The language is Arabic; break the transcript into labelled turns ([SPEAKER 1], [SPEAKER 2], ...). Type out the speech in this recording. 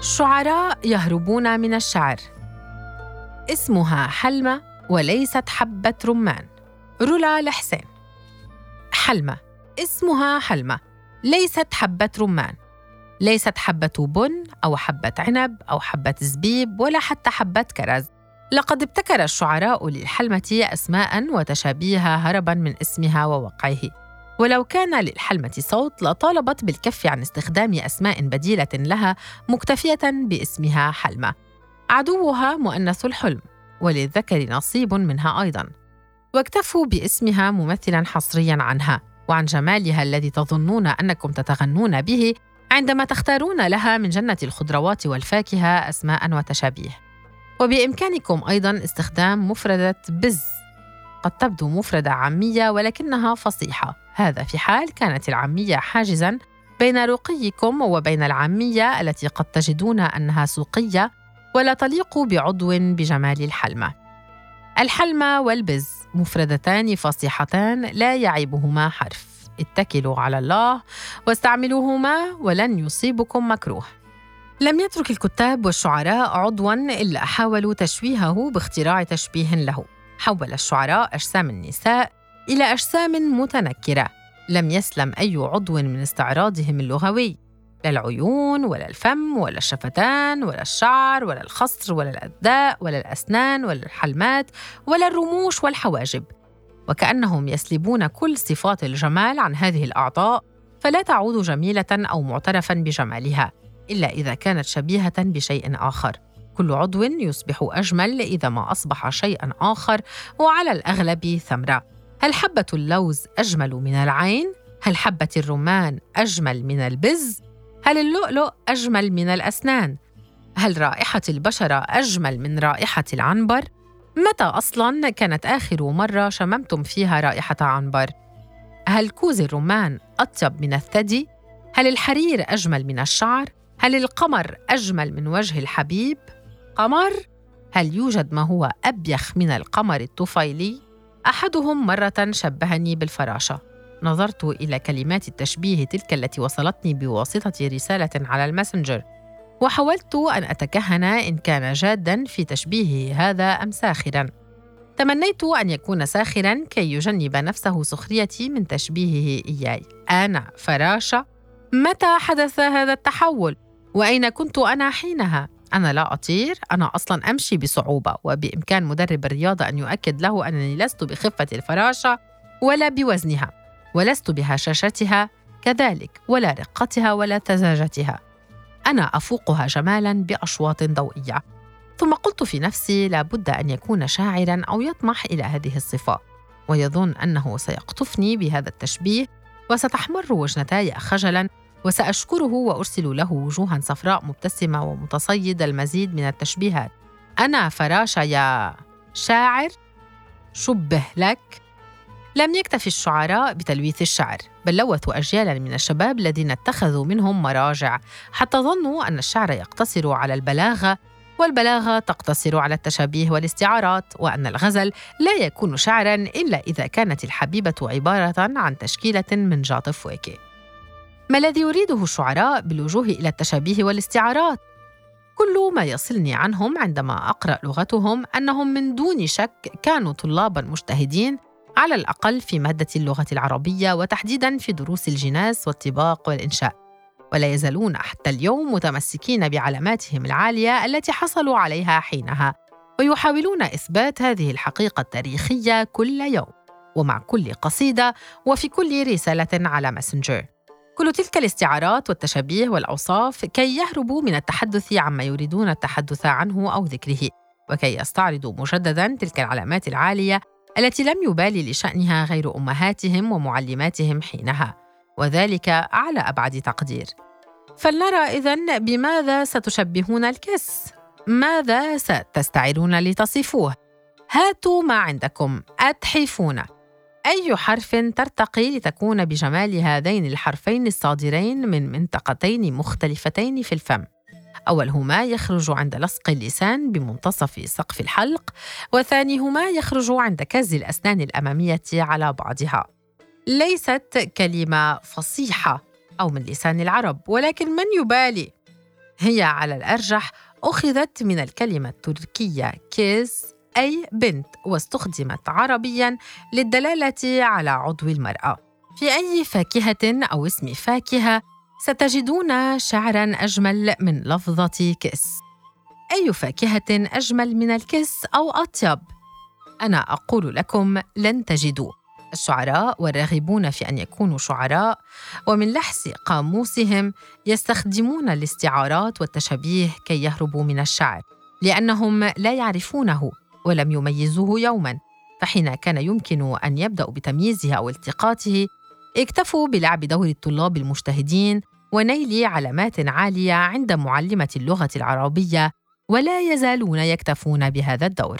[SPEAKER 1] الشعراء يهربون من الشعر. اسمها حلمة وليست حبة رمان. رولا لحسين. حلمة. اسمها حلمة. ليست حبة رمان. ليست حبة بن أو حبة عنب أو حبة زبيب ولا حتى حبة كرز. لقد ابتكر الشعراء للحلمة أسماء وتشابيها هربا من اسمها ووقعه. ولو كان للحلمة صوت لطالبت بالكف عن استخدام أسماء بديلة لها مكتفية باسمها حلمة. عدوها مؤنث الحلم وللذكر نصيب منها أيضا. واكتفوا باسمها ممثلا حصريا عنها وعن جمالها الذي تظنون أنكم تتغنون به عندما تختارون لها من جنة الخضروات والفاكهة أسماء وتشابيه. وبإمكانكم أيضا استخدام مفردة بز قد تبدو مفردة عامية ولكنها فصيحة. هذا في حال كانت العامية حاجزا بين رقيكم وبين العامية التي قد تجدون أنها سوقية ولا تليق بعضو بجمال الحلمة. الحلمة والبز مفردتان فصيحتان لا يعيبهما حرف. اتكلوا على الله واستعملوهما ولن يصيبكم مكروه. لم يترك الكتاب والشعراء عضوا إلا حاولوا تشويهه باختراع تشبيه له. حول الشعراء أجسام النساء إلى أجسام متنكرة. لم يسلم أي عضو من استعراضهم اللغوي. لا العيون ولا الفم ولا الشفتان ولا الشعر ولا الخصر ولا الأذاء ولا الأسنان ولا الحلمات ولا الرموش والحواجب. وكأنهم يسلبون كل صفات الجمال عن هذه الأعضاء فلا تعود جميلة أو معترفا بجمالها إلا إذا كانت شبيهة بشيء آخر. كل عضو يصبح أجمل إذا ما أصبح شيئا آخر وعلى الأغلب ثمرة هل حبة اللوز أجمل من العين؟ هل حبة الرمان أجمل من البز؟ هل اللؤلؤ أجمل من الأسنان؟ هل رائحة البشرة أجمل من رائحة العنبر؟ متى أصلاً كانت آخر مرة شممتم فيها رائحة عنبر؟ هل كوز الرمان أطيب من الثدي؟ هل الحرير أجمل من الشعر؟ هل القمر أجمل من وجه الحبيب؟ قمر؟ هل يوجد ما هو أبيخ من القمر الطفيلي؟ أحدهم مرة شبهني بالفراشة نظرت إلى كلمات التشبيه تلك التي وصلتني بواسطة رسالة على الماسنجر وحاولت أن أتكهن إن كان جادا في تشبيهه هذا أم ساخرا تمنيت أن يكون ساخرا كي يجنب نفسه سخريتي من تشبيهه إياي أنا فراشة متى حدث هذا التحول؟ وأين كنت أنا حينها؟ أنا لا أطير، أنا أصلا أمشي بصعوبة، وبإمكان مدرب الرياضة أن يؤكد له أنني لست بخفة الفراشة ولا بوزنها. ولست بهشاشتها كذلك ولا رقتها ولا تزاجتها أنا أفوقها جمالا بأشواط ضوئية ثم قلت في نفسي لابد أن يكون شاعرا أو يطمح إلى هذه الصفات ويظن أنه سيقطفني بهذا التشبيه وستحمر وجنتاي خجلا وسأشكره وأرسل له وجوها صفراء مبتسمة ومتصيد المزيد من التشبيهات. أنا فراشه يا شاعر شبه لك. لم يكتف الشعراء بتلويث الشعر بل لوثوا أجيالا من الشباب الذين اتخذوا منهم مراجع حتى ظنوا أن الشعر يقتصر على البلاغة والبلاغة تقتصر على التشابيه والاستعارات وأن الغزل لا يكون شعرا إلا إذا كانت الحبيبة عبارة عن تشكيلة من جاط فواكه ما الذي يريده الشعراء بالوجوه إلى التشابيه والاستعارات؟ كل ما يصلني عنهم عندما أقرأ لغتهم أنهم من دون شك كانوا طلابا مجتهدين على الأقل في مادة اللغة العربية وتحديداً في دروس الجناس والطباق والإنشاء ولا يزالون حتى اليوم متمسكين بعلاماتهم العالية التي حصلوا عليها حينها ويحاولون إثبات هذه الحقيقة التاريخية كل يوم ومع كل قصيدة وفي كل رسالة على ماسنجر كل تلك الاستعارات والتشابيه والأوصاف كي يهربوا من التحدث عما يريدون التحدث عنه أو ذكره وكي يستعرضوا مجددا تلك العلامات العالية التي لم يبالي لشأنها غير أمهاتهم ومعلماتهم حينها وذلك على أبعد تقدير. فلنرى إذن بماذا ستشبهون الكس ماذا ستستعيرون لتصفوه؟ هاتوا ما عندكم أتحفون أي حرف ترتقي لتكون بجمال هذين الحرفين الصادرين من منطقتين مختلفتين في الفم. أولهما يخرج عند لصق اللسان بمنتصف سقف الحلق وثانيهما يخرج عند كز الأسنان الأمامية على بعضها. ليست كلمة فصيحة أو من لسان العرب ولكن من يبالي؟ هي على الأرجح أخذت من الكلمة التركية kız أي بنت واستخدمت عربياً للدلالة على عضو المرأة. في أي فاكهة أو اسم فاكهة ستجدون شعراً أجمل من لفظة كس أي فاكهة أجمل من الكس أو أطيب؟ أنا أقول لكم لن تجدوا الشعراء والراغبون في أن يكونوا شعراء ومن لحس قاموسهم يستخدمون الاستعارات والتشابيه كي يهربوا من الشعر لأنهم لا يعرفونه. ولم يميزوه يوما فحين كان يمكن أن يبدأوا بتمييزه أو التقاطه اكتفوا بلعب دور الطلاب المجتهدين ونيل علامات عالية عند معلمة اللغة العربية ولا يزالون يكتفون بهذا الدور.